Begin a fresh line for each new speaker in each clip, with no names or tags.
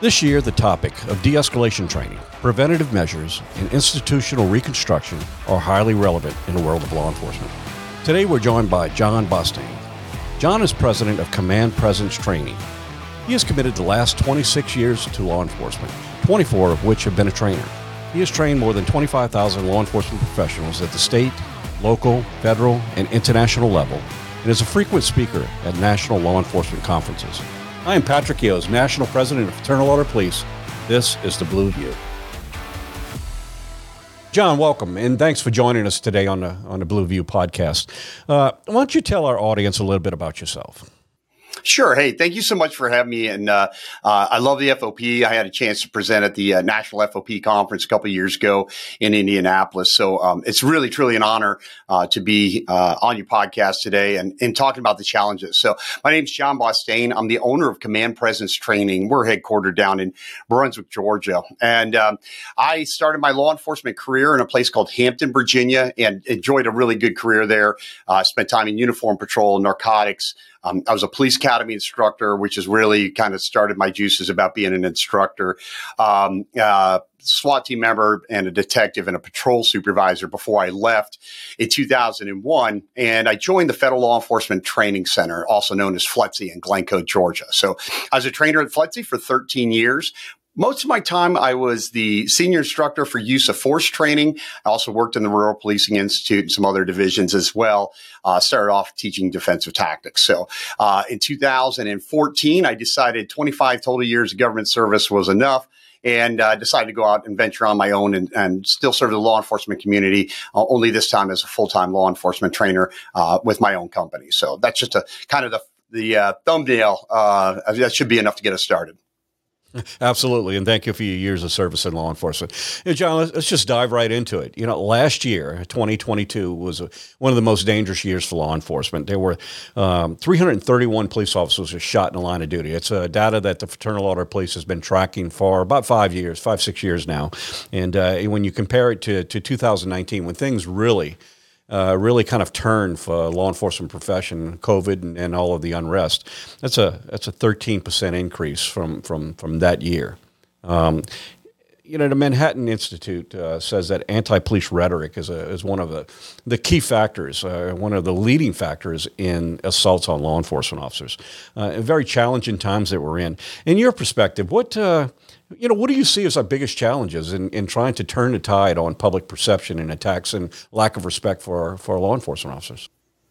This year, the topic of de escalation training, preventative measures, and institutional reconstruction are highly relevant in the world of law enforcement. Today, we're joined by John Bostain. John is president of Command Presence Training. He has committed the last 26 years to law enforcement, 24 of which have been a trainer. He has trained more than 25,000 law enforcement professionals at the state, local, federal, and international level, and is a frequent speaker at national law enforcement conferences. I am Patrick Yoes, National President of Fraternal Order Police. This is the Blue View. John, welcome, and thanks for joining us today on the on the Blue View podcast. Uh, why don't you tell our audience a little bit about yourself?
Sure. Hey, thank you so much for having me. And uh, uh, I love the FOP. I had a chance to present at the uh, National FOP conference a couple years ago in Indianapolis. So um, it's really, truly an honor uh, to be uh, on your podcast today and, and talking about the challenges. So my name is John Bostain. I'm the owner of Command Presence Training. We're headquartered down in Brunswick, Georgia. And um, I started my law enforcement career in a place called Hampton, Virginia, and enjoyed a really good career there. Uh, spent time in uniform patrol, narcotics, um, I was a police academy instructor, which has really kind of started my juices about being an instructor. Um, uh, SWAT team member and a detective and a patrol supervisor before I left in 2001. And I joined the Federal Law Enforcement Training Center, also known as FLETC in Glynco, Georgia. So I was a trainer at FLETC for 13 years, most of my time, I was the senior instructor for use of force training. I also worked in the Rural Policing Institute and some other divisions as well. Uh, started off teaching defensive tactics. So uh, in 2014, I decided 25 total years of government service was enough and uh, decided to go out and venture on my own and, and still serve the law enforcement community, uh, only this time as a full time law enforcement trainer uh, with my own company. So that's just a kind of the, the uh, thumbnail. Uh, that should be enough to get us started.
Absolutely, and thank you for your years of service in law enforcement. John, let's, just dive right into it. You know, last year, 2022, was a, one of the most dangerous years for law enforcement. There were um, 331 police officers shot in the line of duty. It's a data that the Fraternal Order of Police has been tracking for about five years, five six years now. And uh, when you compare it to, to 2019, when things really uh, really kind of turned for law enforcement profession, COVID and, and, all of the unrest. That's a that's a 13 percent increase from from from that year. Um, you know, the Manhattan Institute uh, says that anti-police rhetoric is a, is one of the the key factors, uh, one of the leading factors in assaults on law enforcement officers. Uh, very challenging times that we're in. In your perspective, what uh, you know, what do you see as our biggest challenges in, in trying to turn the tide on public perception and attacks and lack of respect for for law enforcement officers?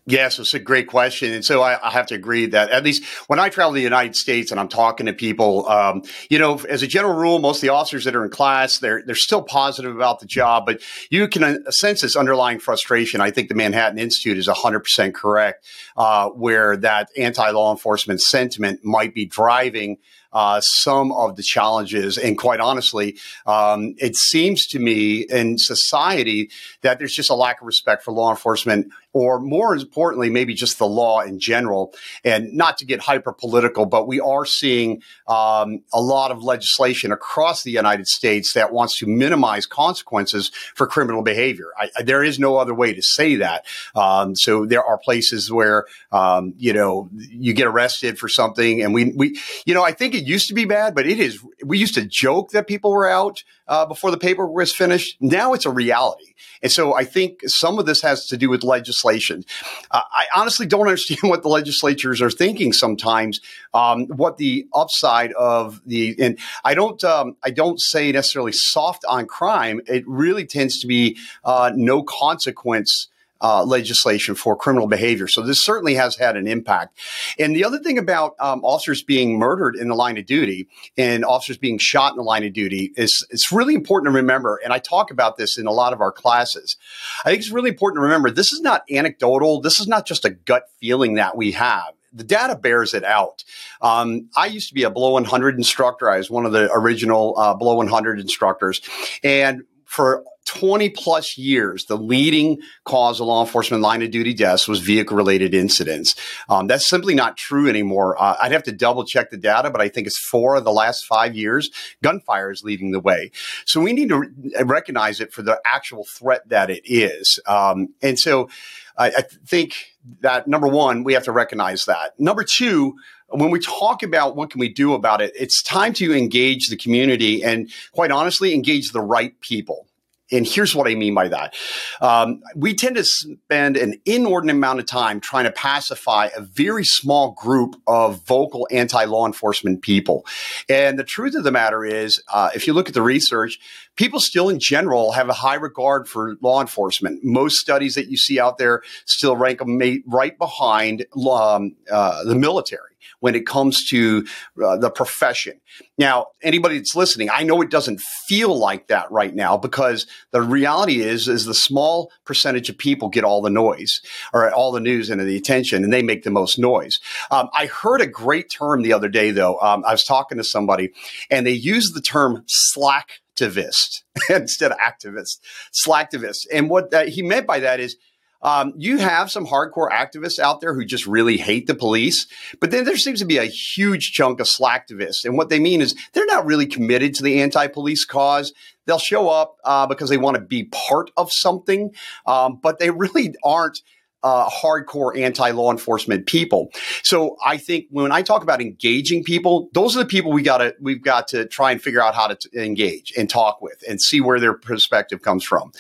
Yes, it's a great question. And so I, I, have to agree that at least when I travel to the United States and I'm talking to people, um, you know, as a general rule, most of the officers that are in class, they're, they're still positive about the job, but you can uh, sense this underlying frustration. I think the Manhattan Institute is 100% correct, uh, where that anti-law enforcement sentiment might be driving uh, some of the challenges. And quite honestly, um, it seems to me in society that there's just a lack of respect for law enforcement or more importantly, maybe just the law in general. And not to get hyper political, but we are seeing um, a lot of legislation across the United States that wants to minimize consequences for criminal behavior. I, there is no other way to say that. Um, so there are places where um, you know you get arrested for something, and we we you know I think it used to be bad, but it is. We used to joke that people were out uh, before the paperwork was finished. Now it's a reality. And so I think some of this has to do with legislation. Uh, I honestly don't understand what the legislatures are thinking sometimes. Um, what the upside of the and I don't um, I don't say necessarily soft on crime. It really tends to be uh, no consequence uh, legislation for criminal behavior. So this certainly has had an impact. And the other thing about um, officers being murdered in the line of duty and officers being shot in the line of duty is it's really important to remember. And I talk about this in a lot of our classes. I think it's really important to remember this is not anecdotal. This is not just a gut feeling that we have the data bears it out. Um, I used to be a below 100 instructor. I was one of the original uh, below 100 instructors. And for 20 plus years, the leading cause of law enforcement line of duty deaths was vehicle related incidents. Um, that's simply not true anymore. Uh, I'd have to double check the data, but I think it's four of the last five years, gunfire is leading the way. So we need to re- recognize it for the actual threat that it is. Um, and so I, I think that number one, we have to recognize that. Number two, when we talk about what can we do about it, it's time to engage the community and quite honestly, engage the right people. And here's what I mean by that. Um, we tend to spend an inordinate amount of time trying to pacify a very small group of vocal anti law enforcement people. And the truth of the matter is, uh, if you look at the research, people still in general have a high regard for law enforcement. Most studies that you see out there still rank them right behind um, uh, the military when it comes to uh, the profession. Now, anybody that's listening, I know it doesn't feel like that right now because the reality is, is the small percentage of people get all the noise or all the news and the attention, and they make the most noise. Um, I heard a great term the other day, though. Um, I was talking to somebody, and they used the term slacktivist instead of activist, slacktivist. And what uh, he meant by that is um, you have some hardcore activists out there who just really hate the police, but then there seems to be a huge chunk of slacktivists. And what they mean is they're not really committed to the anti police cause. They'll show up uh, because they want to be part of something, um, but they really aren't uh, hardcore anti law enforcement people. So I think when I talk about engaging people, those are the people we got to we've got to try and figure out how to t- engage and talk with and see where their perspective comes from.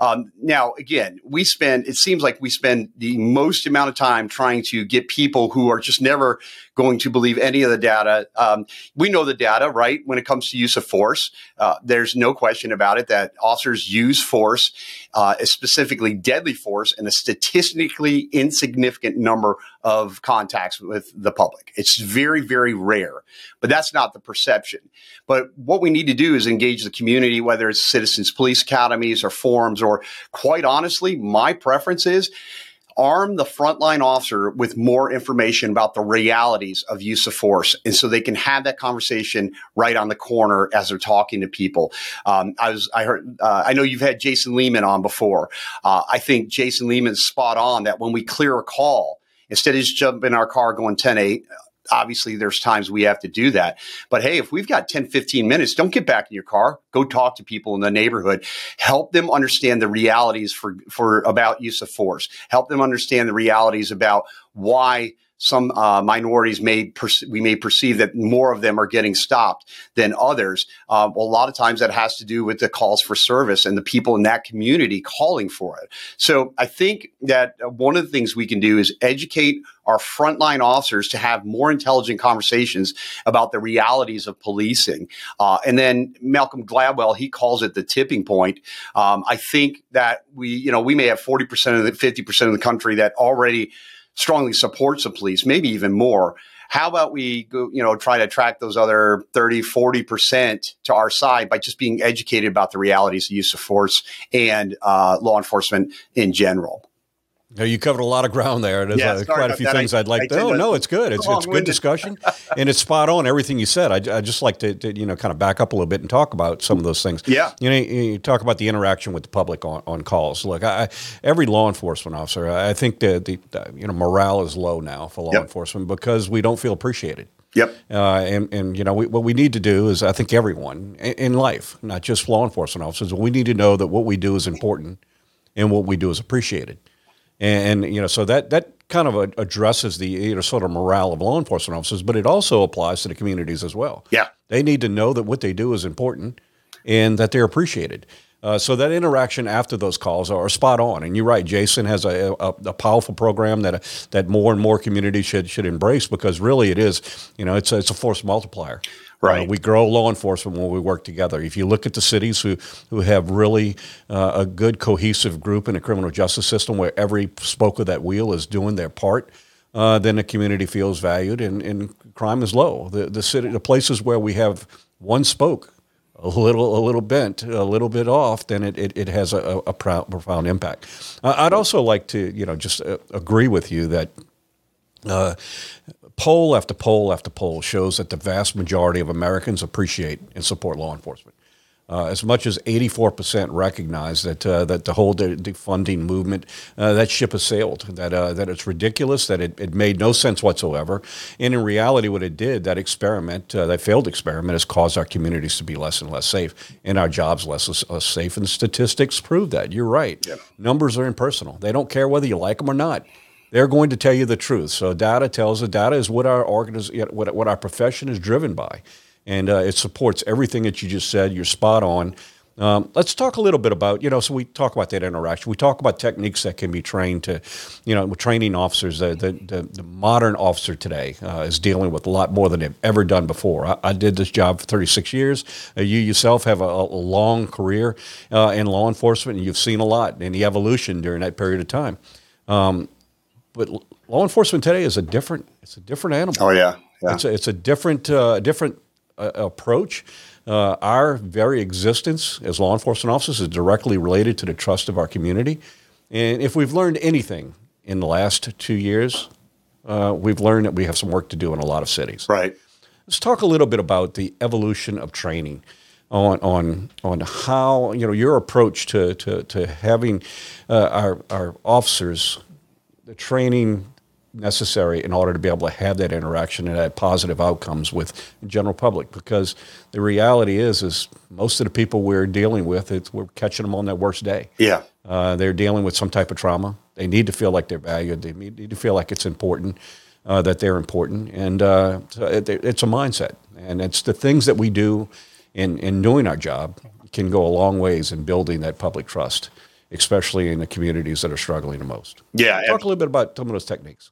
Um, now, again, we spend it seems like we spend the most amount of time trying to get people who are just never going to believe any of the data. Um, we know the data, right? When it comes to use of force, uh, there's no question about it that officers use force, uh, specifically deadly force, in a statistically insignificant number of contacts with the public. It's very, very rare, but that's not the perception. But what we need to do is engage the community, whether it's citizens police academies or forums, or quite honestly, my preference is arm the frontline officer with more information about the realities of use of force. And so they can have that conversation right on the corner as they're talking to people. Um, I was, I heard, uh, I know you've had Jason Lehman on before. Uh, I think Jason Lehman's spot on that when we clear a call, instead of just jumping in our car going 10 8, obviously there's times we have to do that. But hey, if we've got 10, 15 minutes, don't get back in your car. Go talk to people in the neighborhood. Help them understand the realities for, for about use of force. Help them understand the realities about why some uh, minorities may we may perceive that more of them are getting stopped than others. Uh, a lot of times that has to do with the calls for service and the people in that community calling for it. So I think that one of the things we can do is educate our frontline officers to have more intelligent conversations about the realities of policing. Uh, and then Malcolm Gladwell, he calls it the tipping point. Um, I think that we, you know, we may have 40% of the 50% of the country that already strongly supports the police, maybe even more. How about we go, you know, try to attract those other 30, 40% to our side by just being educated about the realities of use of force and uh, law enforcement in general?
You covered a lot of ground there. There's yeah, uh, quite a few things I, would like. to, oh no, it's good. It's it's good discussion, and it's spot on. Everything you said. I, I just like to, to, you know kind of back up a little bit and talk about some of those things.
Yeah.
You know, you talk about the interaction with the public on, on calls. Look, I, every law enforcement officer, I think the, the, the you know morale is low now for law yep. enforcement because we don't feel appreciated.
Yep.
Uh, and, and, you know, we, what we need to do is, I think everyone in, in life, not just law enforcement officers, we need to know that what we do is important and what we do is appreciated. And, and, you know, so that that kind of addresses the you know sort of morale of law enforcement officers, but it also applies to the communities as well.
Yeah,
they need to know that what they do is important and that they're appreciated. Uh, so that interaction after those calls are spot on, and you're right. Jason has a, a, a, powerful program that that more and more communities should should embrace because really it is, you know, it's a, it's a force multiplier.
Right.
Uh, we grow law enforcement when we work together. If you look at the cities who, who have really uh, a good cohesive group in the criminal justice system where every spoke of that wheel is doing their part, uh, then the community feels valued and, and crime is low. The, the, city, the places where we have one spoke a little a little bent, a little bit off, then it, it, it has a, a profound impact. Uh, I'd also like to you know just uh, agree with you that uh, poll after poll after poll shows that the vast majority of Americans appreciate and support law enforcement. Uh, as much as 84% recognize that uh, that the whole defunding movement uh, that ship has sailed that uh, that it's ridiculous that it, it made no sense whatsoever. And in reality what it did that experiment uh, that failed experiment has caused our communities to be less and less safe and our jobs less, less safe. And statistics prove that. You're right. Numbers are impersonal. They don't care whether you like them or not they're going to tell you the truth. So data tells the data is what our organiz- what, what our profession is driven by, and uh, it supports everything that you just said. You're spot on. Um, let's talk a little bit about, you know, so we talk about that interaction. We talk about techniques that can be trained to, you know, training officers. The, the, the, the modern officer today uh, is dealing with a lot more than they've ever done before. I, I did this job for 36 years. Uh, you yourself have a, a long career uh, in law enforcement, and you've seen a lot in the evolution during that period of time. Um, but law enforcement today is a different, it's a different animal.
Oh, yeah.
yeah. It's, a, it's a different, uh, different uh, approach. Uh, our very existence as law enforcement officers is directly related to the trust of our community. And if we've learned anything in the last two years, uh, we've learned that we have some work to do in a lot of cities.
Right.
Let's talk a little bit about the evolution of training on on on how you know your approach to to, to having uh, our our officers the training necessary in order to be able to have that interaction and have positive outcomes with the general public because the reality is is most of the people we're dealing with it's, we're catching them on their worst day.
Yeah.
Uh, they're dealing with some type of trauma. They need to feel like they're valued. They need to feel like it's important uh, that they're important. And uh, it, it's a mindset. And it's the things that we do in, in doing our job can go a long ways in building that public trust especially in the communities that are struggling the most.
Yeah.
Talk a little bit about some of those techniques.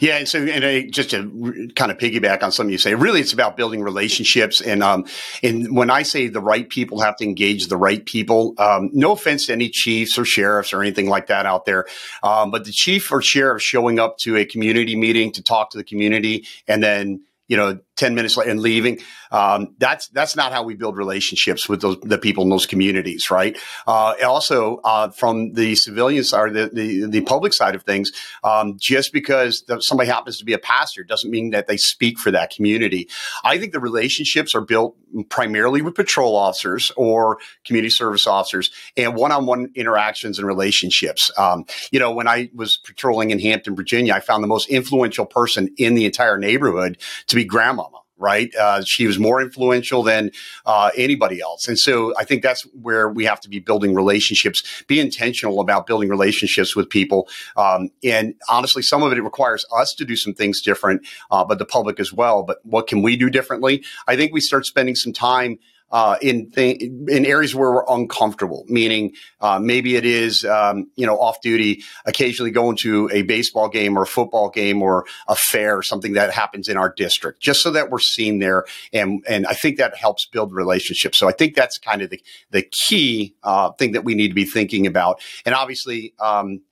Yeah, and so and I, just to kind of piggyback on something you say, really, it's about building relationships. And um, and when I say the right people have to engage the right people, um, no offense to any chiefs or sheriffs or anything like that out there, um, but the chief or sheriff showing up to a community meeting to talk to the community and then you know, 10 minutes later and leaving. Um, that's, that's not how we build relationships with those, the people in those communities, right? Uh, also, uh, from the civilian side the, the, the public side of things, um, just because somebody happens to be a pastor doesn't mean that they speak for that community. I think the relationships are built primarily with patrol officers or community service officers and one-on-one interactions and relationships. Um, you know, when I was patrolling in Hampton, Virginia, I found the most influential person in the entire neighborhood to be grandmama right? Uh, she was more influential than uh, anybody else. And so I think that's where we have to be building relationships, be intentional about building relationships with people. Um, and honestly, some of it requires us to do some things different, uh, but the public as well. But what can we do differently? I think we start spending some time uh, in th- in areas where we're uncomfortable. Meaning, uh, maybe it is um, you know off duty, occasionally going to a baseball game or a football game or a fair something that happens in our district, just so that we're seen there. And and I think that helps build relationships. So I think that's kind of the the key uh, thing that we need to be thinking about. And obviously. Um,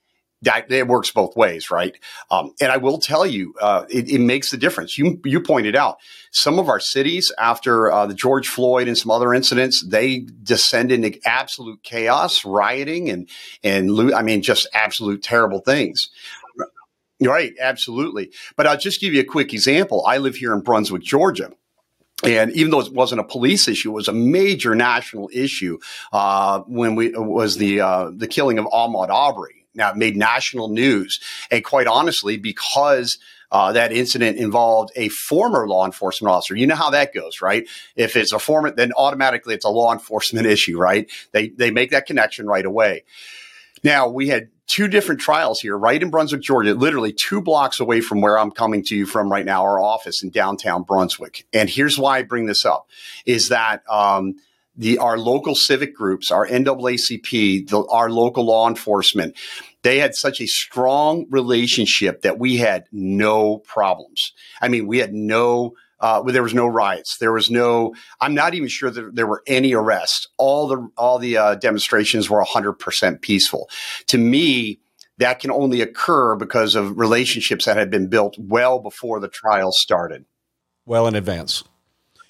that it works both ways, right? Um, and I will tell you, uh, it, it, makes the difference. You you pointed out some of our cities after uh, the George Floyd and some other incidents, they descend into absolute chaos, rioting, and and I mean, just absolute terrible things. Right, absolutely. But I'll just give you a quick example. I live here in Brunswick, Georgia. And even though it wasn't a police issue, it was a major national issue uh, when we was the uh, the killing of Ahmaud Arbery now, it made national news. And quite honestly, because uh, that incident involved a former law enforcement officer. You know how that goes, right? If it's a former, then automatically it's a law enforcement issue, right? They they make that connection right away. Now we had two different trials here, right in Brunswick, Georgia, literally two blocks away from where I'm coming to you from right now, our office in downtown Brunswick. And here's why I bring this up: is that um, the our local civic groups, our NAACP, the, our local law enforcement, they had such a strong relationship that we had no problems. I mean, we had no. Uh, there was no riots. There was no. I'm not even sure that there were any arrests. All the all the uh, demonstrations were 100 percent peaceful. To me, that can only occur because of relationships that had been built well before the trial started.
Well in advance.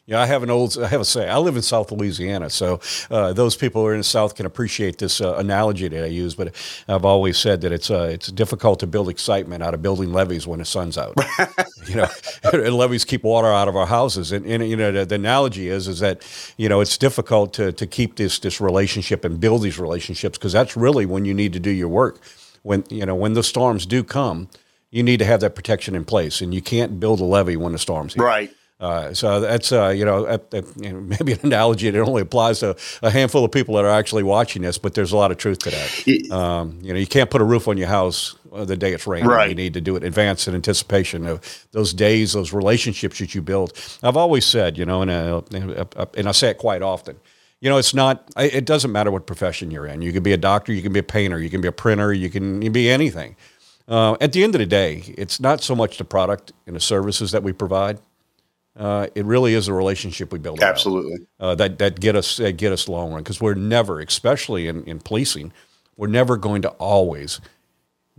Yeah, I have an old, I have a say. I live in South Louisiana, so uh, those people who are in the South can appreciate this uh, analogy that I use. But I've always said that it's uh, it's difficult to build excitement out of building levees when the sun's out. you know, and levees keep water out of our houses, and, and you know the, the, analogy is is that you know it's difficult to to keep this this relationship and build these relationships because that's really when you need to do your work. When you know when the storms do come, you need to have that protection in place, and you can't build a levee when the storm's here.
Right.
Uh, so that's uh, you know, maybe an analogy that only applies to a handful of people that are actually watching this, but there's a lot of truth to that. Um, you know, you can't put a roof on your house the day it's raining.
Right.
You need to do it in advance in anticipation of those days, those relationships that you build. I've always said, you know, and, uh, and I say it quite often. You know, it's not. It doesn't matter what profession you're in. You can be a doctor, you can be a painter, you can be a printer, you can, you can be anything. Uh, at the end of the day, it's not so much the product and the services that we provide. Uh, it really is a relationship we build.
Absolutely.
Uh, that that get us that get us long run because we're never, especially in, in policing, we're never going to always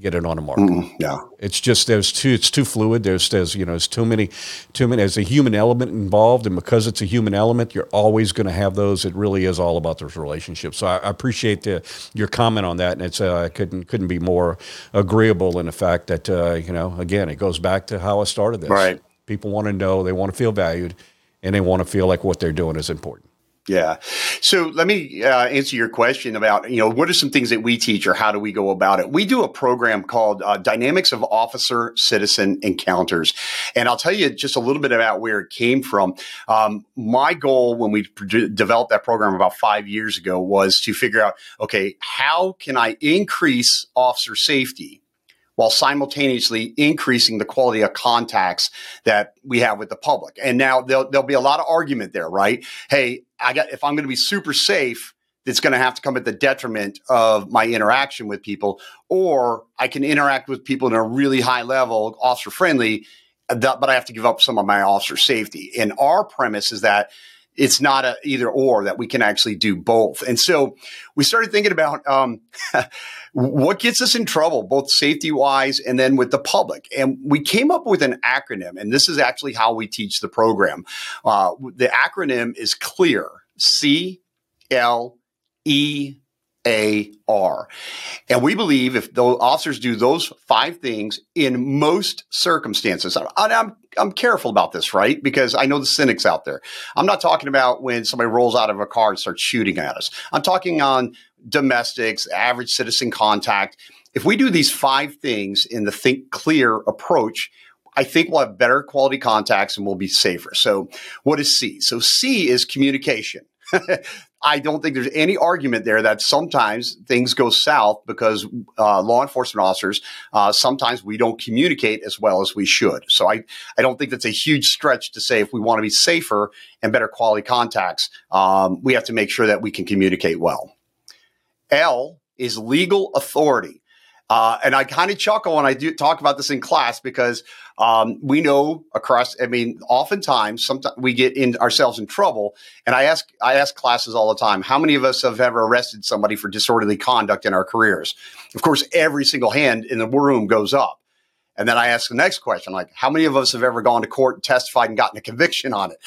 get it on a market.
Mm, yeah.
It's just there's too it's too fluid. There's there's you know there's too many too many there's a human element involved, and because it's a human element, you're always going to have those. It really is all about those relationships. So I, I appreciate the, your comment on that, and it's uh, I couldn't couldn't be more agreeable in the fact that uh, you know again it goes back to how I started this.
Right.
People want to know, they want to feel valued, and they want to feel like what they're doing is important.
Yeah. So let me uh, answer your question about, you know, what are some things that we teach or how do we go about it? We do a program called uh, Dynamics of Officer Citizen Encounters. And I'll tell you just a little bit about where it came from. Um, my goal when we developed that program about five years ago was to figure out, okay, how can I increase officer safety? While simultaneously increasing the quality of contacts that we have with the public. And now there'll, there'll be a lot of argument there, right? Hey, I got, if I'm going to be super safe, it's going to have to come at the detriment of my interaction with people, or I can interact with people in a really high level, officer friendly, but I have to give up some of my officer safety. And our premise is that it's not a either or that we can actually do both. And so we started thinking about um, what gets us in trouble, both safety wise and then with the public. And we came up with an acronym, and this is actually how we teach the program. Uh, the acronym is CLEAR, C L E a R. And we believe if the officers do those five things in most circumstances, I'm, I'm careful about this, right? Because I know the cynics out there. I'm not talking about when somebody rolls out of a car and starts shooting at us. I'm talking on domestics, average citizen contact. If we do these five things in the think clear approach, I think we'll have better quality contacts and we'll be safer. So, what is C? So, C is communication. I don't think there's any argument there that sometimes things go south because uh, law enforcement officers uh, sometimes we don't communicate as well as we should. So I I don't think that's a huge stretch to say if we want to be safer and better quality contacts, um, we have to make sure that we can communicate well. L is legal authority. Uh, and I kind of chuckle when I do talk about this in class because um, we know across. I mean, oftentimes, sometimes we get in ourselves in trouble. And I ask, I ask classes all the time: How many of us have ever arrested somebody for disorderly conduct in our careers? Of course, every single hand in the room goes up. And then I ask the next question, like, how many of us have ever gone to court and testified and gotten a conviction on it?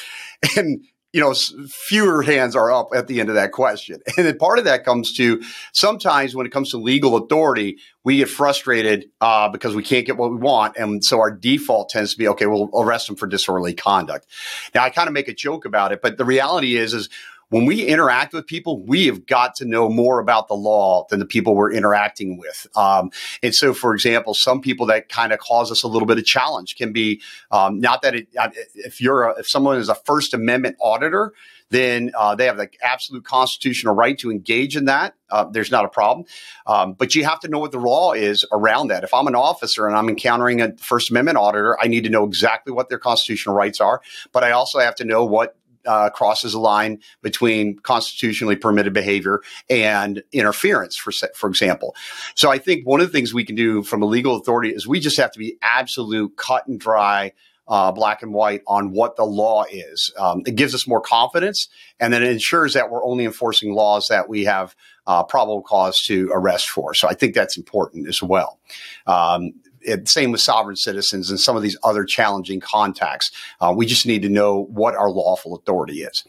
And you know, fewer hands are up at the end of that question. And then part of that comes to sometimes when it comes to legal authority, we get frustrated uh, because we can't get what we want. And so our default tends to be, okay, we'll arrest them for disorderly conduct. Now, I kind of make a joke about it, but the reality is, is when we interact with people, we have got to know more about the law than the people we're interacting with. Um, and so, for example, some people that kind of cause us a little bit of challenge can be um, not that it, uh, if you're a, if someone is a First Amendment auditor, then uh, they have the absolute constitutional right to engage in that. Uh, there's not a problem. Um, but you have to know what the law is around that. If I'm an officer and I'm encountering a First Amendment auditor, I need to know exactly what their constitutional rights are. But I also have to know what uh, crosses a line between constitutionally permitted behavior and interference, for for example. So I think one of the things we can do from a legal authority is we just have to be absolute cut and dry. Uh, black and white on what the law is. Um, it gives us more confidence, and then it ensures that we're only enforcing laws that we have uh, probable cause to arrest for. So I think that's important as well. Um, it, same with sovereign citizens and some of these other challenging contacts. Uh, we just need to know what our lawful authority is.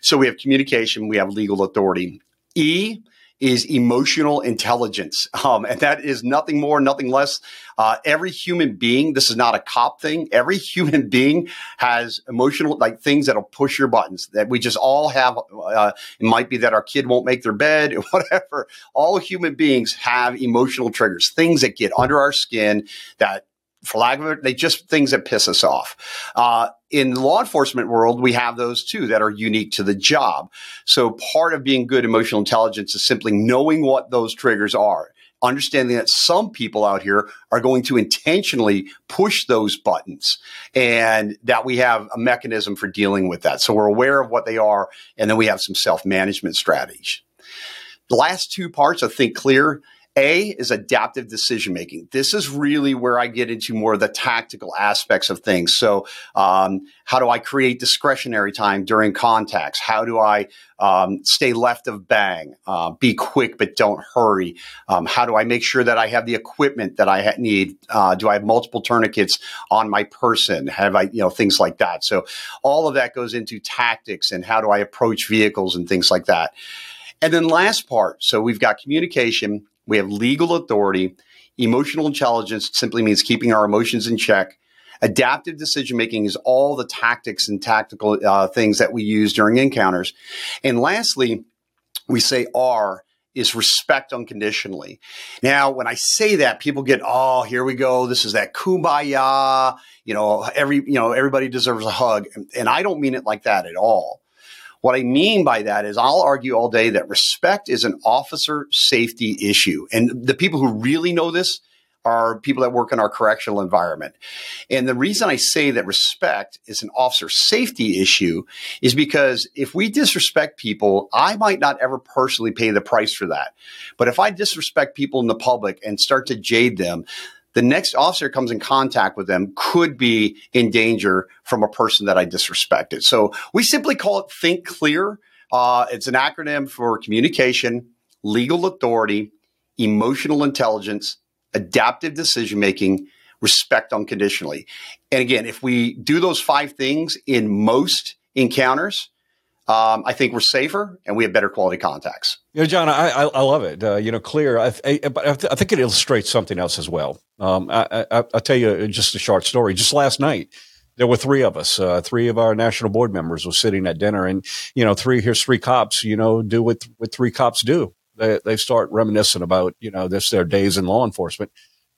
So we have communication, we have legal authority. E is emotional intelligence. Um, and that is nothing more, nothing less. Uh, every human being, this is not a cop thing. Every human being has emotional, like things that'll push your buttons that we just all have. Uh, it might be that our kid won't make their bed, or whatever. All human beings have emotional triggers, things that get under our skin that for lack of it, they just things that piss us off. Uh, in the law enforcement world, we have those too that are unique to the job. So part of being good emotional intelligence is simply knowing what those triggers are. understanding that some people out here are going to intentionally push those buttons and that we have a mechanism for dealing with that. So we're aware of what they are, and then we have some self management strategies. The last two parts of Think Clear a is adaptive decision making. This is really where I get into more of the tactical aspects of things. So, um, how do I create discretionary time during contacts? How do I um, stay left of bang? Uh, be quick but don't hurry. Um, how do I make sure that I have the equipment that I ha- need? Uh, do I have multiple tourniquets on my person? Have I, you know, things like that. So, all of that goes into tactics and how do I approach vehicles and things like that. And then last part, so we've got communication, we have legal authority. Emotional intelligence simply means keeping our emotions in check. Adaptive decision making is all the tactics and tactical uh, things that we use during encounters. And lastly, we say R is respect unconditionally. Now, when I say that, people get, oh, here we go. This is that kumbaya. You know, every, you know, everybody deserves a hug. And I don't mean it like that at all. What I mean by that is I'll argue all day that respect is an officer safety issue. And the people who really know this are people that work in our correctional environment. And the reason I say that respect is an officer safety issue is because if we disrespect people, I might not ever personally pay the price for that. But if I disrespect people in the public and start to jade them, the next officer comes in contact with them could be in danger from a person that I disrespected. So we simply call it Think Clear. Uh, it's an acronym for communication, legal authority, emotional intelligence, adaptive decision making, respect unconditionally. And again, if we do those five things in most encounters, um, I think we're safer and we have better quality contacts.
You know, John, I, I, I love it. Uh, you know, clear. I, I, I, th- I, think it illustrates something else as well. Um, I, will tell you just a short story. Just last night, there were three of us. Uh, three of our national board members were sitting at dinner, and you know, three here's three cops. You know, do what what three cops do. They they start reminiscing about you know this their days in law enforcement.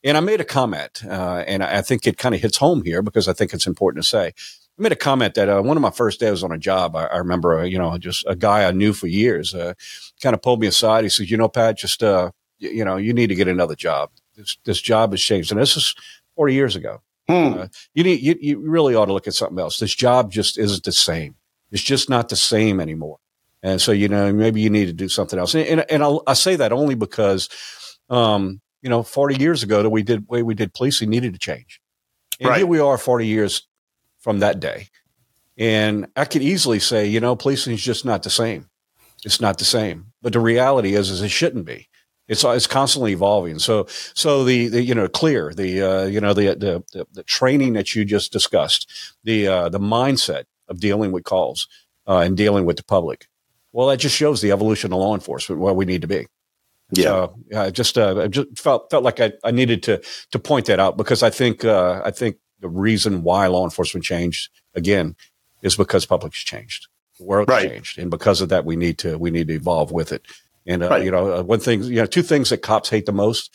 And I made a comment, uh, and I think it kind of hits home here because I think it's important to say. I made a comment that uh, one of my first days on a job, I, I remember, uh, you know, just a guy I knew for years, uh, kind of pulled me aside. He says, you know, Pat, just, uh, you, you know, you need to get another job. This, this job has changed. And this is 40 years ago. Hmm. Uh, you need, you, you really ought to look at something else. This job just isn't the same. It's just not the same anymore. And so, you know, maybe you need to do something else. And, and, and i say that only because, um, you know, 40 years ago, that we did way we did policing needed to change. And right. here we are 40 years from that day. And I could easily say, you know, policing is just not the same. It's not the same. But the reality is, is it shouldn't be. It's it's constantly evolving. So so the, the you know clear the uh, you know the, the, the the training that you just discussed, the uh, the mindset of dealing with calls uh, and dealing with the public. Well, that just shows the evolution of law enforcement where we need to be. Yeah, so, yeah. Just uh, I just felt felt like I, I needed to to point that out because I think uh, I think the reason why law enforcement changed again is because public's changed. The world right. changed, and because of that, we need to we need to evolve with it. And uh, right. you know, uh, one thing, you know, two things that cops hate the most.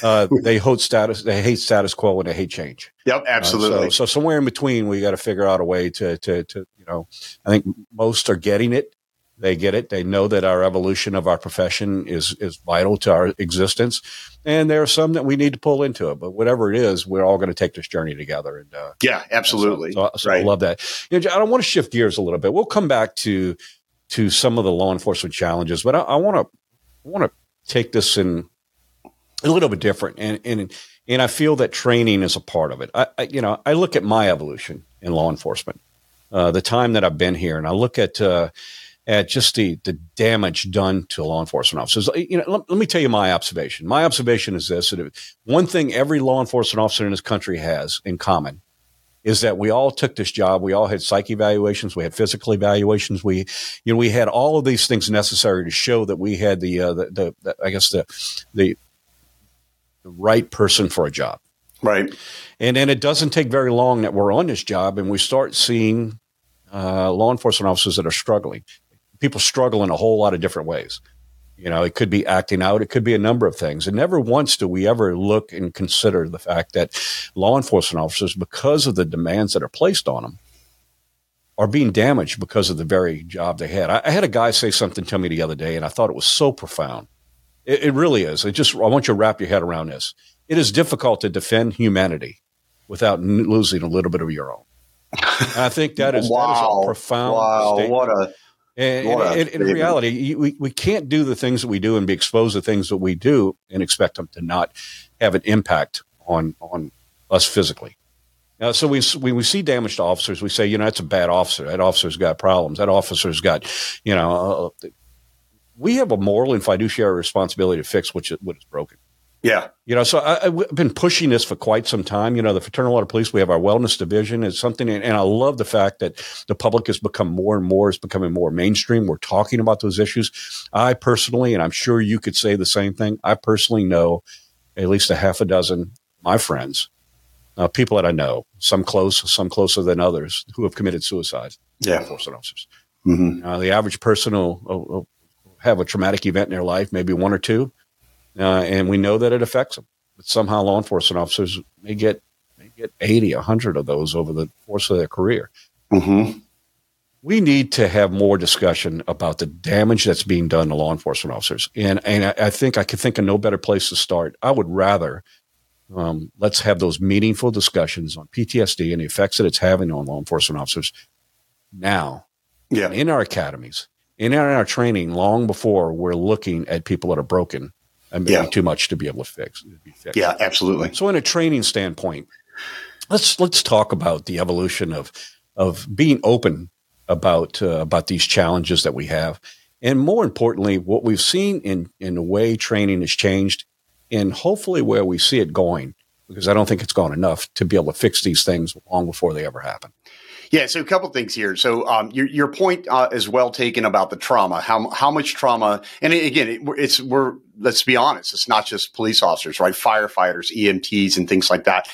Uh, they hate status. They hate status quo and they hate change.
Yep, absolutely.
Uh, so, so, somewhere in between, we got to figure out a way to, to, to, you know, I think most are getting it, they get it. They know that our evolution of our profession is is vital to our existence, and there are some that we need to pull into it. But whatever it is, we're all going to take this journey together. And uh,
yeah, absolutely.
So, so, right. I love that. You know, I don't want to shift gears a little bit. We'll come back to to some of the law enforcement challenges, but I want to want to take this in a little bit different, and and and I feel that training is a part of it. I, I you know I look at my evolution in law enforcement, uh, the time that I've been here, and I look at. Uh, at just the, the damage done to law enforcement officers. You know, let, let me tell you my observation. My observation is this: that one thing every law enforcement officer in this country has in common is that we all took this job. We all had psych evaluations. We had physical evaluations. We, you know, we had all of these things necessary to show that we had the, uh, the, the, the, I guess the, the, the right person for a job.
Right.
And then it doesn't take very long that we're on this job and we start seeing uh, law enforcement officers that are struggling people struggle in a whole lot of different ways. You know, it could be acting out, it could be a number of things. And never once do we ever look and consider the fact that law enforcement officers, because of the demands that are placed on them, are being damaged because of the very job they had. I, I had a guy say something to me the other day, and I thought it was so profound. It, it really is. It just I want you to wrap your head around this. It is difficult to defend humanity without n- losing a little bit of your own. And I think that is,
wow.
that is a profound.
Wow,
statement.
what a
And, and- and in reality, you- we, we can't do the things that we do and be exposed to things that we do and expect them to not have an impact on on us physically. Uh, so we when we see damage to officers, we say, you know, that's a bad officer. That officer's got problems. That officer's got, you know, uh, we have a moral and fiduciary responsibility to fix what is, what is broken.
Yeah.
You know, so I, I've been pushing this for quite some time. You know, the Fraternal Order of Police, we have our wellness division. It's something, and, and I love the fact that the public has become more and more, it's becoming more mainstream. We're talking about those issues. I personally, and I'm sure you could say the same thing, I personally know at least a half a dozen my friends, uh, people that I know, some close, some closer than others, who have committed suicide.
Yeah.
Enforcement officers.
hmm
Uh, the average person will, will have a traumatic event in their life, maybe one or two, uh, and we know that it affects them. But somehow, law enforcement officers may get may get 80, 100 of those over the course of their career.
hmm
We need to have more discussion about the damage that's being done to law enforcement officers, and and I, I think I could think of no better place to start. I would rather um, let's have those meaningful discussions on PTSD and the effects that it's having on law enforcement officers now
Yeah.
in our academies, in our, in our training, long before we're looking at people that are broken and maybe
Yeah.
too much to be able to fix. to.
Yeah. Absolutely.
So, in a training standpoint, let's let's talk about the evolution of of being open about uh, about these challenges that we have, and more importantly, what we've seen in in the way training has changed, and hopefully where we see it going. Because I don't think it's gone enough to be able to fix these things long before they ever happen.
Yeah, so a couple things here. So um, your your point uh, is well taken about the trauma. How how much trauma? And again, it, it's we're let's be honest. It's not just police officers, right? Firefighters, EMTs, and things like that.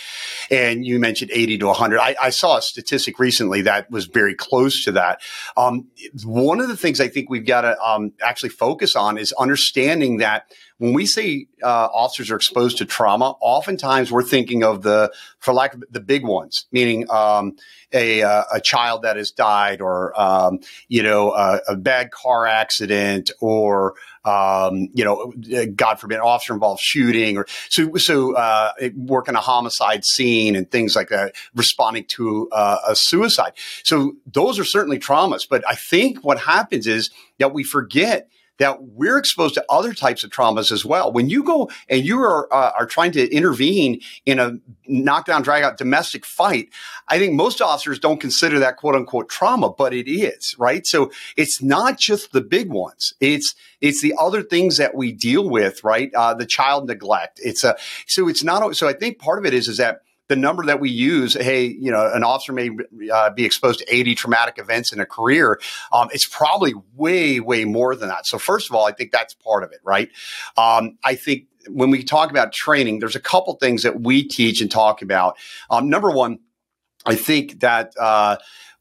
And you mentioned eighty to hundred. I, I saw a statistic recently that was very close to that. Um, one of the things I think we've got to um, actually focus on is understanding that when we say uh, officers are exposed to trauma, oftentimes we're thinking of the, for lack of the big ones, meaning um, a, uh, a child that has died, or um, you know, a, a bad car accident, or um, you know, God forbid, officer involved shooting, or so so uh, working a homicide scene and things like that, responding to uh, a suicide. So those are certainly traumas. But I think what happens is that we forget that we're exposed to other types of traumas as well. When you go and you are uh, are trying to intervene in a knockdown, drag out domestic fight, I think most officers don't consider that quote unquote trauma, but it is right. So it's not just the big ones; it's it's the other things that we deal with, right? Uh, the child neglect. It's a so it's not. So I think part of it is is that the number that we use, hey, you know, an officer may uh, be exposed to 80 traumatic events in a career. Um, it's probably way, way more than that. So, first of all, I think that's part of it, right? Um, I think when we talk about training, there's a couple things that we teach and talk about. Um, number one, I think that uh,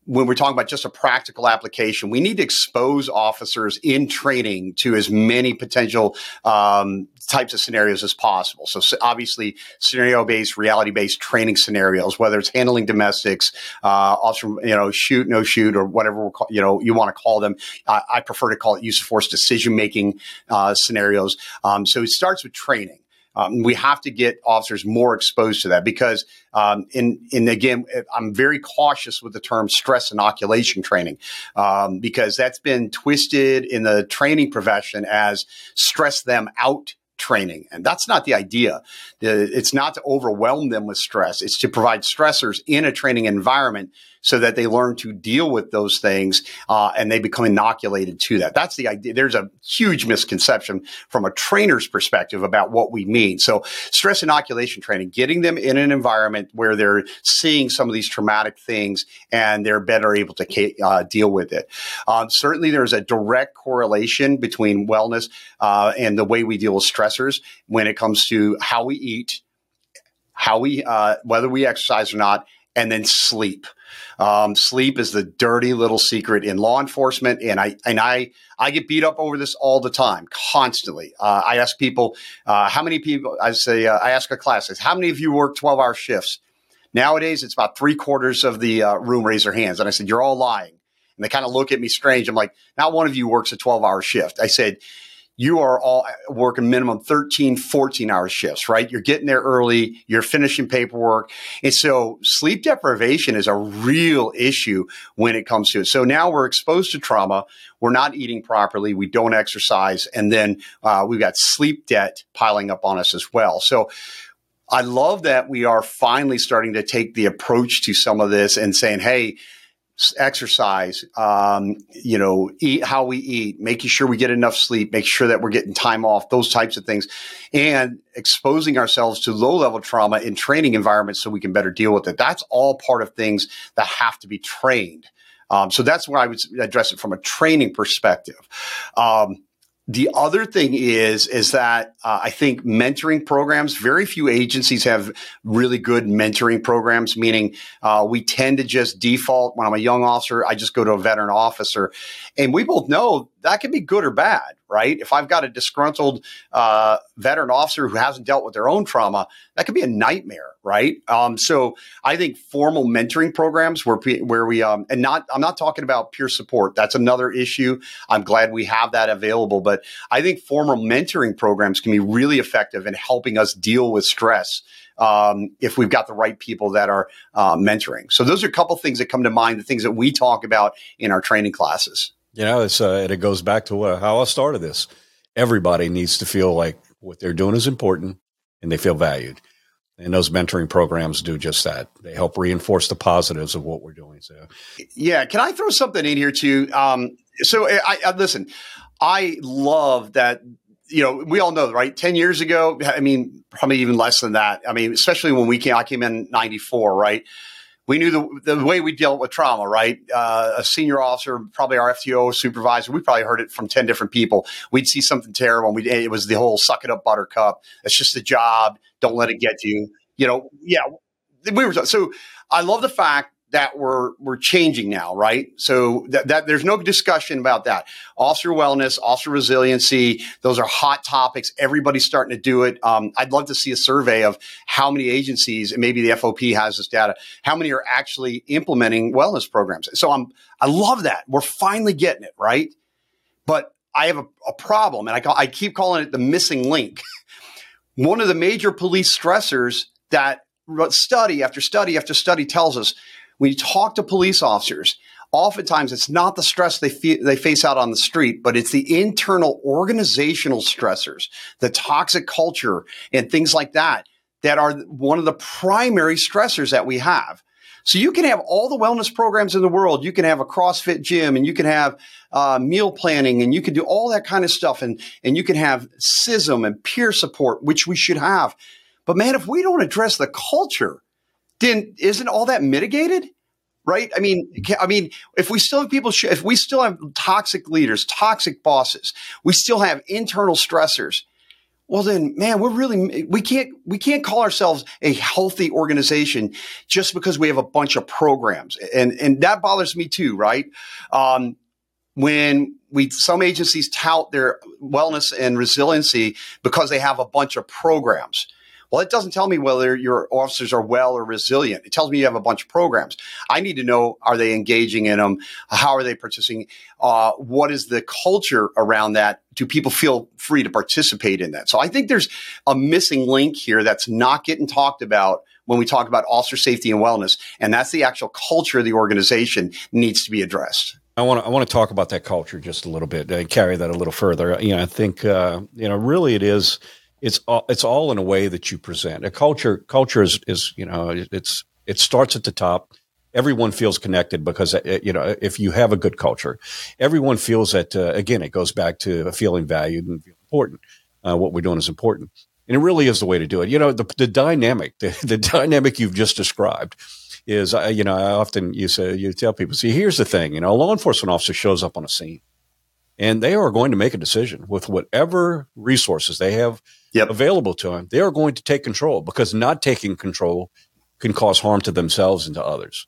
when we're talking about just a practical application, we need to expose officers in training to as many potential um, types of scenarios as possible. So, obviously, scenario-based, reality-based training scenarios, whether it's handling domestics, uh, officer, you know, shoot, no shoot, or whatever call, you know you want to call them. I prefer to call it use of force decision-making uh, scenarios. Um, so it starts with training. Um, we have to get officers more exposed to that because, um, in, in again, I'm very cautious with the term stress inoculation training um, because that's been twisted in the training profession as stress them out training. And that's not the idea. It's not to overwhelm them with stress. It's to provide stressors in a training environment so that they learn to deal with those things uh, and they become inoculated to that. That's the idea. There's a huge misconception from a trainer's perspective about what we mean. So, stress inoculation training, getting them in an environment where they're seeing some of these traumatic things and they're better able to uh, deal with it. Um, certainly, there's a direct correlation between wellness uh, and the way we deal with stressors when it comes to how we eat, how we, uh, whether we exercise or not, and then sleep. Um, sleep is the dirty little secret in law enforcement, and I and I I get beat up over this all the time, constantly. Uh, I ask people, uh, how many people? I say, uh, I ask a class, how many of you work twelve hour shifts? Nowadays, it's about three quarters of the uh, room raise their hands, and I said, you're all lying. And they kind of look at me strange. I'm like, not one of you works a twelve hour shift. I said, you are all working minimum 13, 14 hour shifts, right? You're getting there early, you're finishing paperwork. And so sleep deprivation is a real issue when it comes to it. So now we're exposed to trauma. We're not eating properly. We don't exercise. And then uh, we've got sleep debt piling up on us as well. So I love that we are finally starting to take the approach to some of this and saying, hey, exercise, um, you know, eat how we eat, making sure we get enough sleep, make sure that we're getting time off, those types of things, and exposing ourselves to low level trauma in training environments so we can better deal with it. That's all part of things that have to be trained. Um, so that's where I would address it from a training perspective. Um, the other thing is is that uh, I think mentoring programs. Very few agencies have really good mentoring programs. Meaning, uh, we tend to just default when I'm a young officer, I just go to a veteran officer, and we both know that can be good or bad, right? If I've got a disgruntled uh, veteran officer who hasn't dealt with their own trauma, that could be a nightmare, right? Um, so I think formal mentoring programs where where we um, and not I'm not talking about peer support. That's another issue. I'm glad we have that available, but I think formal mentoring programs can be really effective in helping us deal with stress. Um, if we've got the right people that are uh, mentoring. So those are a couple things that come to mind, the things that we talk about in our training classes.
You know, it's uh, it goes back to uh, how I started this. Everybody needs to feel like what they're doing is important and they feel valued. And those mentoring programs do just that. They help reinforce the positives of what we're doing. So,
yeah, can I throw something in here too? Um, so, I, I listen. I love that you know, we all know, right? 10 years ago, I mean, probably even less than that. I mean, especially when we came, I came in 94, right? we knew the, the way we dealt with trauma, right? Uh, a senior officer, probably our FTO supervisor, we probably heard it from 10 different people. We'd see something terrible and we it was the whole suck it up buttercup. It's just a job. Don't let it get to you. You know, yeah. We were, so I love the fact that we're we're changing now, right? So that, that there's no discussion about that. Officer wellness, officer resiliency, those are hot topics. Everybody's starting to do it. Um, I'd love to see a survey of how many agencies, and maybe the FOP has this data, how many are actually implementing wellness programs. So I'm I love that. We're finally getting it right, but I have a, a problem, and I, call, I keep calling it the missing link. One of the major police stressors that study after study after study tells us when you talk to police officers, oftentimes it's not the stress they fe- they face out on the street, but it's the internal organizational stressors, the toxic culture and things like that that are one of the primary stressors that we have. So you can have all the wellness programs in the world. You can have a CrossFit gym and you can have uh, meal planning and you can do all that kind of stuff. And, and you can have CISM and peer support, which we should have. But man, if we don't address the culture, then isn't all that mitigated? Right? I mean, I mean, if we still have people, if we still have toxic leaders, toxic bosses, we still have internal stressors. Well, then, man, we're really we can't we can't call ourselves a healthy organization just because we have a bunch of programs, and and that bothers me too, right? Um, when we some agencies tout their wellness and resiliency because they have a bunch of programs. Well, it doesn't tell me whether your officers are well or resilient. It tells me you have a bunch of programs. I need to know are they engaging in them? How are they participating? Uh, what is the culture around that? Do people feel free to participate in that? So I think there's a missing link here that's not getting talked about when we talk about officer safety and wellness, and that's the actual culture of the organization needs to be addressed.
I want to I want to talk about that culture just a little bit and carry that a little further. You know, I think uh, you know really it is it's all, it's all in a way that you present. A culture culture is is you know it's it starts at the top. Everyone feels connected because uh, you know if you have a good culture, everyone feels that uh, again it goes back to feeling valued and important. Uh, what we're doing is important, and it really is the way to do it. You know the the dynamic the, the dynamic you've just described is uh, you know I often you say you tell people see here's the thing you know a law enforcement officer shows up on a scene and they are going to make a decision with whatever resources they have yep. available to them. They are going to take control because not taking control can cause harm to themselves and to others.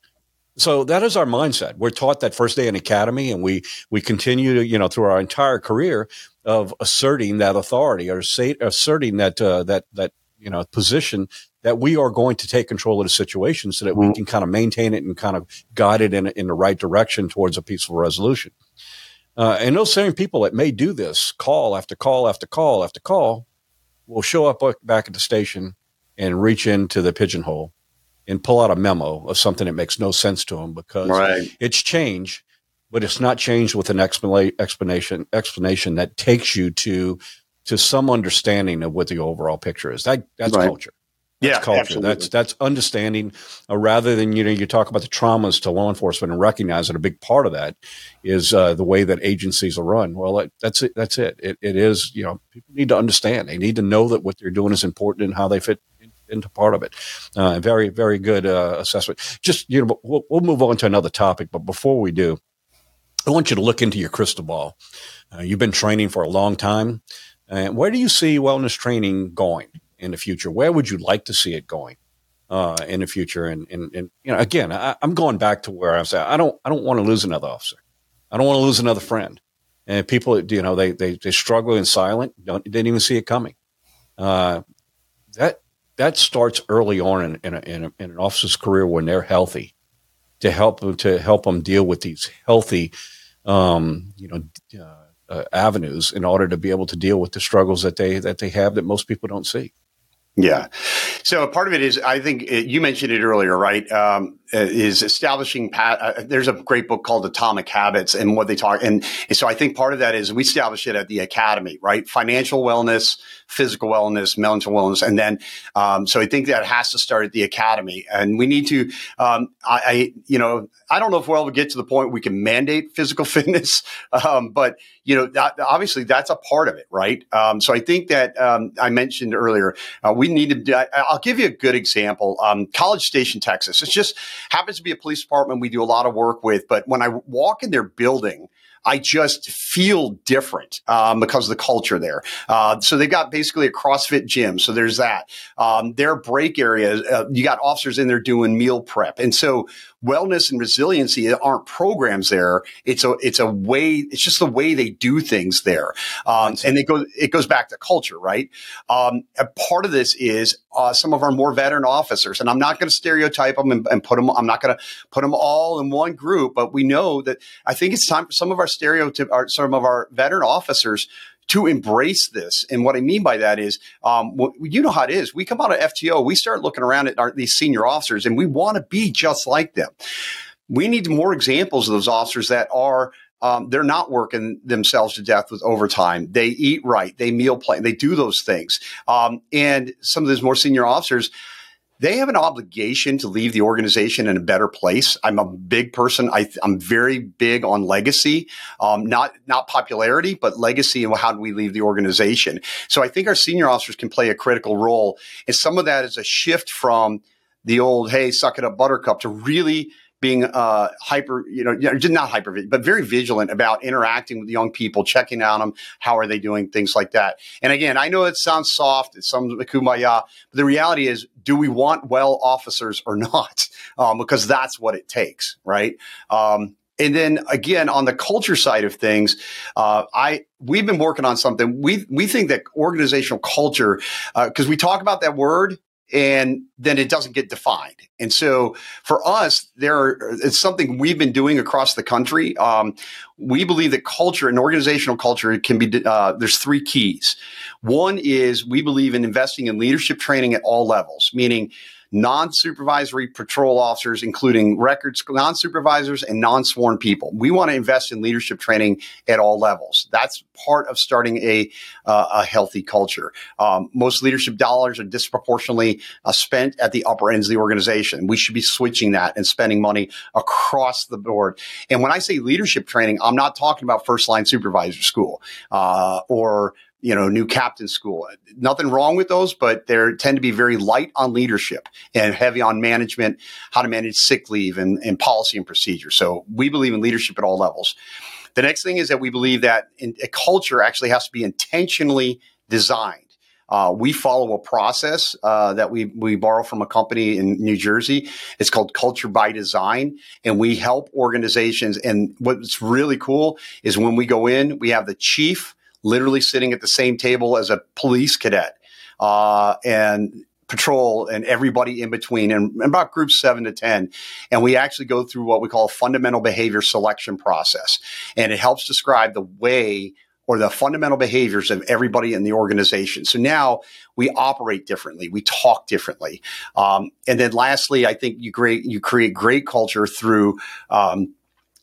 So that is our mindset. We're taught that first day in academy, and we we continue to you know through our entire career of asserting that authority or say, asserting that uh, that that you know position that we are going to take control of the situation so that mm-hmm. we can kind of maintain it and kind of guide it in in the right direction towards a peaceful resolution. Uh, and those same people that may do this call after call after call after call will show up back at the station and reach into the pigeonhole and pull out a memo of something that makes no sense to them because right. it's change, but it's not change with an explanation explanation that takes you to to some understanding of what the overall picture is. That that's right. culture. That's yeah, culture. Absolutely. That's that's understanding uh, rather than you know you talk about the traumas to law enforcement and recognize that a big part of that is uh, the way that agencies are run. Well, it, that's it. That's it. it. It is you know people need to understand. They need to know that what they're doing is important and how they fit into part of it. Uh, very very good uh, assessment. Just you know we'll, we'll move on to another topic, but before we do, I want you to look into your crystal ball. Uh, you've been training for a long time. And where do you see wellness training going? In the future? Where would you like to see it going uh, in the future? And, and, and you know, again, I, am going back to where I was at. I don't I don't want to lose another officer. I don't want to lose another friend. And people, you know, they they, they struggle in silent. Don't didn't even see it coming. Uh, that that starts early on in, in, a, in, a, in, an officer's career when they're healthy to help them to help them deal with these healthy, um, you know. Uh, uh, avenues in order to be able to deal with the struggles that they that they have that most people don't see.
Yeah. So part of it is, I think it, you mentioned it earlier, right? Um, is establishing. Uh, there's a great book called Atomic Habits, and what they talk. And, and, so I think part of that is we establish it at the academy, right? Financial wellness, physical wellness, mental wellness, and then. Um, so I think that has to start at the academy, and we need to. Um, I, I, you know, I don't know if we'll ever get to the point we can mandate physical fitness, um, but you know, that, obviously that's a part of it, right? Um, so I think that um, I mentioned earlier, uh, we need to. I, will give you a good example. Um, College Station, Texas. It's just happens to be a police department we do a lot of work with. But when I walk in their building, I just feel different um, because of the culture there. Uh, so they've got basically a CrossFit gym. So there's that. Um, their break areas, uh, you got officers in there doing meal prep. And so wellness and resiliency aren't programs there. It's a it's a way. It's just the way they do things there, um, and it goes it goes back to culture, right? Um, a part of this is uh, some of our more veteran officers, and I'm not going to stereotype them and, and, put them. I'm not going to put them all in one group, but we know that I think it's time for some of our stereotype, our, some of our veteran officers to embrace this. And what I mean by that is, um, you know how it is. We come out of FTO, we start looking around at our, these senior officers, and we want to be just like them. We need more examples of those officers that are um, they're not working themselves to death with overtime. They eat right. They meal plan. They do those things. Um, and some of those more senior officers, they have an obligation to leave the organization in a better place. I'm a big person. I, am very big on legacy, um, not not popularity, but legacy and how do we leave the organization. So I think our senior officers can play a critical role, and some of that is a shift from the old "Hey, suck it up, Buttercup" to really being uh, hyper, you know, not hyper, but very vigilant about interacting with young people, checking on them, how are they doing, things like that. And again, I know it sounds soft, it sounds kumbaya, but the reality is, do we want well officers or not? Um, because that's what it takes, right? Um, and then again, on the culture side of things, uh, I we've been working on something. We we think that organizational culture, uh because uh, we talk about that word, and then it doesn't get defined. And so for us, there are, it's something we've been doing across the country. Um, we believe that culture and organizational culture can be, uh, there's three keys. One is we believe in investing in leadership training at all levels, meaning non-supervisory patrol officers, including records, non-supervisors and non-sworn people. We want to invest in leadership training at all levels. That's part of starting a, uh, a healthy culture. Um, most leadership dollars are disproportionately uh, spent at the upper ends of the organization. We should be switching that and spending money across the board. And when I say leadership training, I'm not talking about first line supervisor school uh, or you know, new captain school. Nothing wrong with those, but they tend to be very light on leadership and heavy on management, how to manage sick leave and, and policy and procedure. So we believe in leadership at all levels. The next thing is that we believe that in, a culture actually has to be intentionally designed. Uh, we follow a process uh, that we we borrow from a company in New Jersey. It's called Culture by Design, and we help organizations. And what's really cool is when we go in, we have the chief literally sitting at the same table as a police cadet. Uh, and patrol and everybody in between and about groups seven to 10. And we actually go through what we call a fundamental behavior selection process. And it helps describe the way or the fundamental behaviors of everybody in the organization. So now we operate differently, we talk differently, um, and then lastly, I think you create you create great culture through um,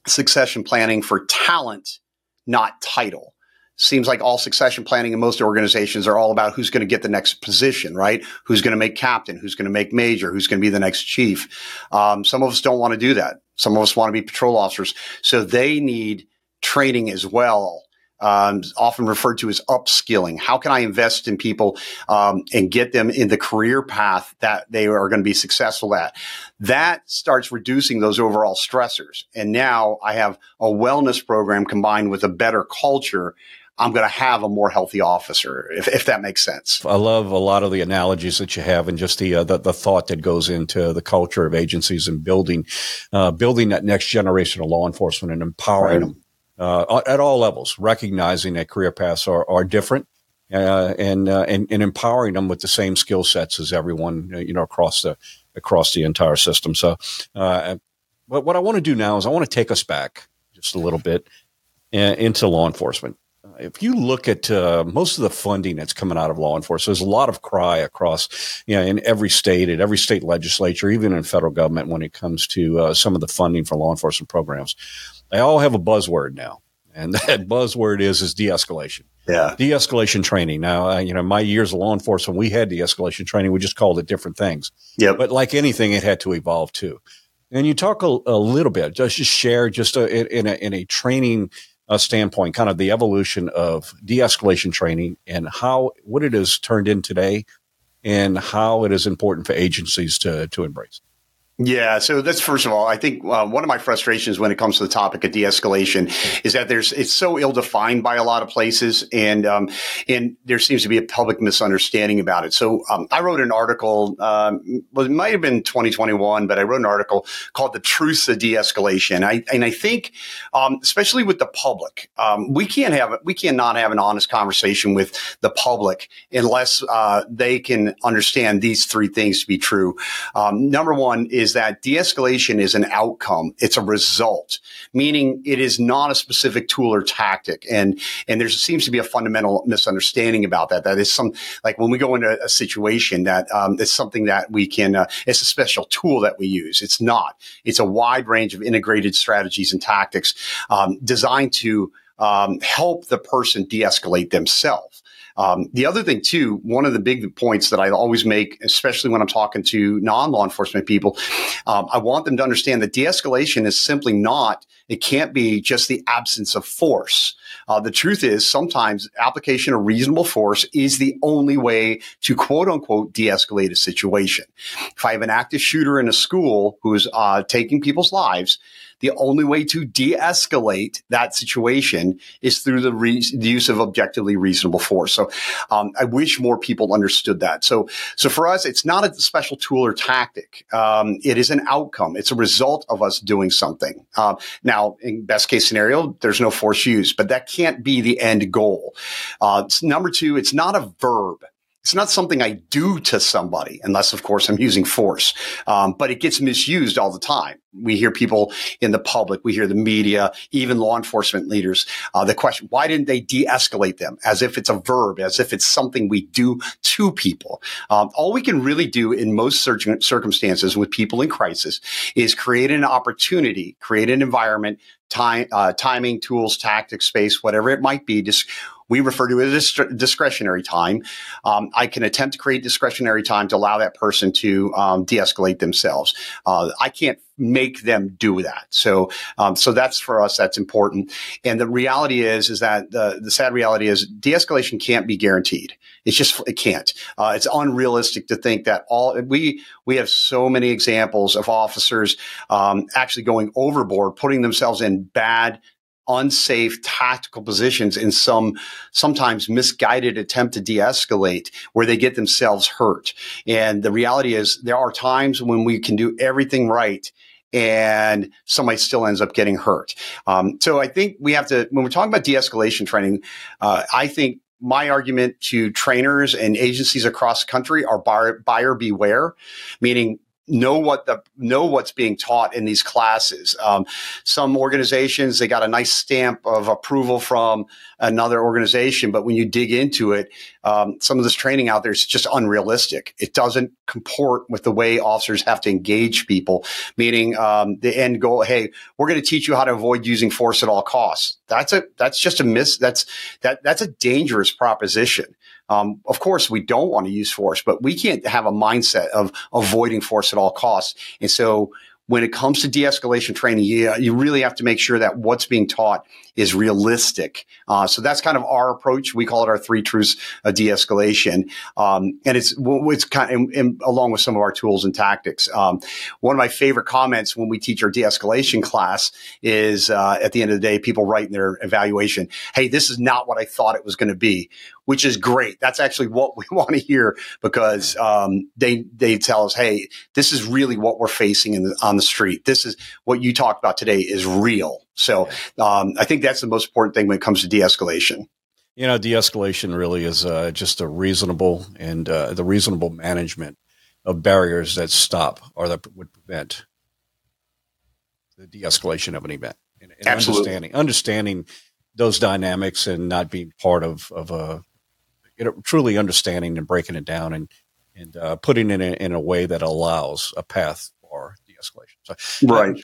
succession planning for talent, not title seems like all succession planning in most organizations are all about who's going to get the next position, right? Who's going to make captain? Who's going to make major? Who's going to be the next chief? Um, some of us don't want to do that. Some of us want to be patrol officers. So they need training as well um, often referred to as upskilling. How can I invest in people um, and get them in the career path that they are going to be successful at? That starts reducing those overall stressors. And now I have a wellness program combined with a better culture. I'm going to have a more healthy officer, if, if that makes sense.
I love a lot of the analogies that you have, and just the uh, the, the, thought that goes into the culture of agencies and building uh, building that next generation of law enforcement and empowering right. them uh, at all levels, recognizing that career paths are, are different uh, and, uh, and, and empowering them with the same skill sets as everyone uh, you know across the across the entire system. So, uh, but what I want to do now is I want to take us back just a little bit uh, into law enforcement. If you look at uh, most of the funding that's coming out of law enforcement, there's a lot of cry across, you know, in every state, at every state legislature, even in federal government, when it comes to uh, some of the funding for law enforcement programs they all have a buzzword now. And that buzzword is, is de-escalation.
Yeah.
De-escalation training. Now, uh, you know, my years of law enforcement, we had de-escalation training. We just called it different things.
Yeah.
But like anything, it had to evolve too. And you talk a, a little bit, just, just share just uh, a, in a, in a training uh, standpoint, kind of the evolution of de-escalation training and how, what it has turned in today and how it is important for agencies to, to embrace.
Yeah, so that's first of all, I think uh, one of my frustrations when it comes to the topic of de-escalation is that there's it's so ill-defined by a lot of places, and um, and there seems to be a public misunderstanding about it. So um, I wrote an article, um, well, it might have been 2021, but I wrote an article called "The Truths of De-Escalation." I, and I think, um, especially with the public, um, we can't have we cannot have an honest conversation with the public unless uh, they can understand these three things to be true. Um, number one is is that de-escalation is an outcome. It's a result, meaning it is not a specific tool or tactic. And, and there seems to be a fundamental misunderstanding about that. That is some, like when we go into a situation that, um, it's something that we can, uh, it's a special tool that we use. It's not. It's a wide range of integrated strategies and tactics, um, designed to, um, help the person de-escalate themselves. Um, the other thing too, one of the big points that I always make, especially when I'm talking to non-law enforcement people, um, I want them to understand that de-escalation is simply not, it can't be just the absence of force. Uh, the truth is sometimes application of reasonable force is the only way to quote unquote de-escalate a situation. If I have an active shooter in a school who is uh, taking people's lives, the only way to de-escalate that situation is through the, re- the use of objectively reasonable force. So um, I wish more people understood that. So so for us, it's not a special tool or tactic. Um, it is an outcome. It's a result of us doing something. Uh, now, in best case scenario, there's no force used, but that can't be the end goal. Uh, number two, it's not a verb. It's not something I do to somebody, unless, of course, I'm using force. Um, but it gets misused all the time. We hear people in the public, we hear the media, even law enforcement leaders. Uh, the question: Why didn't they de-escalate them? As if it's a verb, as if it's something we do to people. Um, all we can really do in most circumstances with people in crisis is create an opportunity, create an environment time, uh, timing, tools, tactics, space, whatever it might be. Just we refer to it as discretionary time. Um, I can attempt to create discretionary time to allow that person to um, de-escalate themselves. Uh, I can't make them do that. So, um, so that's for us. That's important. And the reality is, is that the the sad reality is de-escalation can't be guaranteed. It's just it can't. Uh, it's unrealistic to think that all we we have so many examples of officers um, actually going overboard, putting themselves in bad unsafe tactical positions in some sometimes misguided attempt to de-escalate where they get themselves hurt and the reality is there are times when we can do everything right and somebody still ends up getting hurt. Um, so I think we have to, when we're talking about de-escalation training, uh, I think my argument to trainers and agencies across the country are buyer, buyer beware, meaning know what the know what's being taught in these classes. Um, some organizations they got a nice stamp of approval from another organization, but when you dig into it, um, some of this training out there is just unrealistic. It doesn't comport with the way officers have to engage people. Meaning um, the end goal: Hey, we're going to teach you how to avoid using force at all costs. That's a that's just a miss. That's that that's a dangerous proposition. Um, of course, we don't want to use force, but we can't have a mindset of avoiding force at all costs. And so when it comes to de-escalation training, you, you really have to make sure that what's being taught is realistic. Uh, so that's kind of our approach. We call it our three truths de-escalation, um, and it's it's kind of along with some of our tools and tactics. Um, one of my favorite comments when we teach our de-escalation class is uh, at the end of the day, people write in their evaluation, "Hey, this is not what I thought it was going to be." Which is great. That's actually what we want to hear because um, they they tell us, "Hey, this is really what we're facing the, on the street. This is what you talked about today is real." So um, I think that's the most important thing when it comes to de-escalation.
You know, de-escalation really is uh, just a reasonable and uh, the reasonable management of barriers that stop or that would prevent the de-escalation of an event.
And, and Absolutely.
understanding understanding those dynamics and not being part of of a you know, truly understanding and breaking it down and and uh, putting it in, in a way that allows a path for de-escalation.
So, right.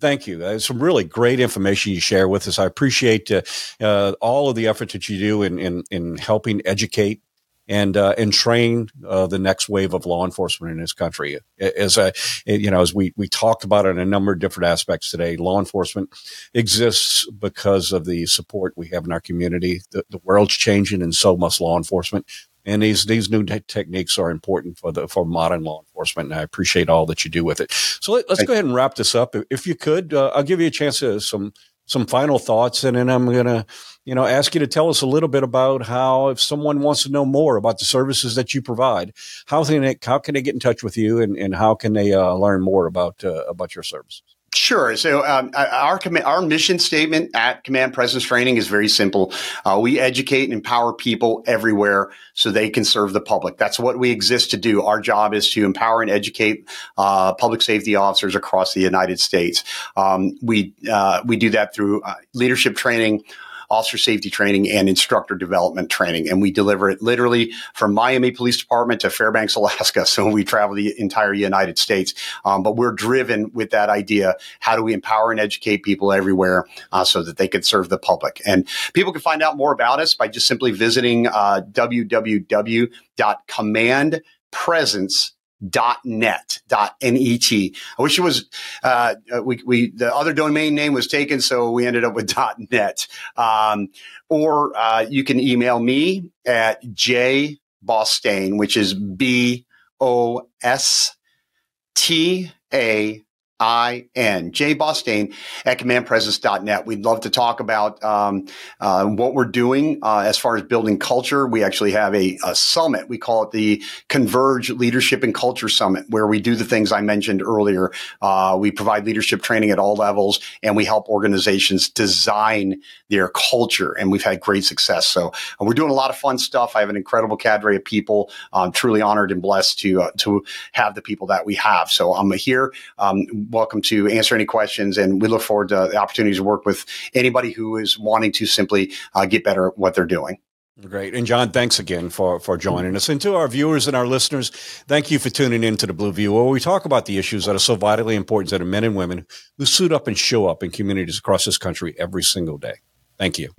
Thank you. That's some really great information you share with us. I appreciate uh, uh, all of the effort that you do in in, in helping educate and uh, and train uh, the next wave of law enforcement in this country. As I, you know, as we we talked about in a number of different aspects today, law enforcement exists because of the support we have in our community. The, the world's changing, and so must law enforcement. And these these new te- techniques are important for the for modern law enforcement. And I appreciate all that you do with it. So let, us go ahead and wrap this up. If you could, uh, I'll give you a chance to some some final thoughts, and then I'm gonna you know ask you to tell us a little bit about how if someone wants to know more about the services that you provide, how can they how can they get in touch with you, and, and how can they uh, learn more about uh, about your services?
Sure. So um, our our mission statement at Command Presence Training is very simple. Uh, we educate and empower people everywhere so they can serve the public. That's what we exist to do. Our job is to empower and educate uh, public safety officers across the United States. Um, we uh, we do that through uh, leadership training officer safety training and instructor development training. And we deliver it literally from Miami Police Department to Fairbanks, Alaska. So we travel the entire United States. Um, but we're driven with that idea. How do we empower and educate people everywhere uh, so that they can serve the public? And people can find out more about us by just simply visiting uh, www.commandpresence.com dot net dot net. I wish it was uh, we we the other domain name was taken, so we ended up with dot net. Um, or uh, you can email me at j bostain, which is b o s t a I N. Jay Bostain at commandpresence.net. We'd love to talk about um, uh, what we're doing uh, as far as building culture. We actually have a, a, summit. We call it the Converge Leadership and Culture Summit, where we do the things I mentioned earlier. Uh, we provide leadership training at all levels, and we help organizations design their culture. And we've had great success. So uh, we're doing a lot of fun stuff. I have an incredible cadre of people. I'm truly honored and blessed to uh, to have the people that we have. So I'm here. Um, welcome to answer any questions. And we look forward to the opportunity to work with anybody who is wanting to simply uh, get better at what they're doing.
Great. And John, thanks again for, for joining us. And to our viewers and our listeners, thank you for tuning in to the Blue View, where we talk about the issues that are so vitally important to the men and women who suit up and show up in communities across this country every single day. Thank you.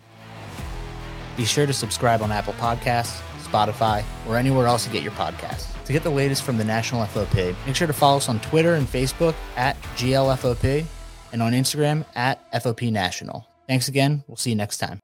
Be sure to subscribe on Apple Podcasts, Spotify, or anywhere else you get your podcasts. To get the latest from the National FOP, make sure to follow us on Twitter and Facebook at GLFOP and on Instagram at FOP National. Thanks again. We'll see you next time.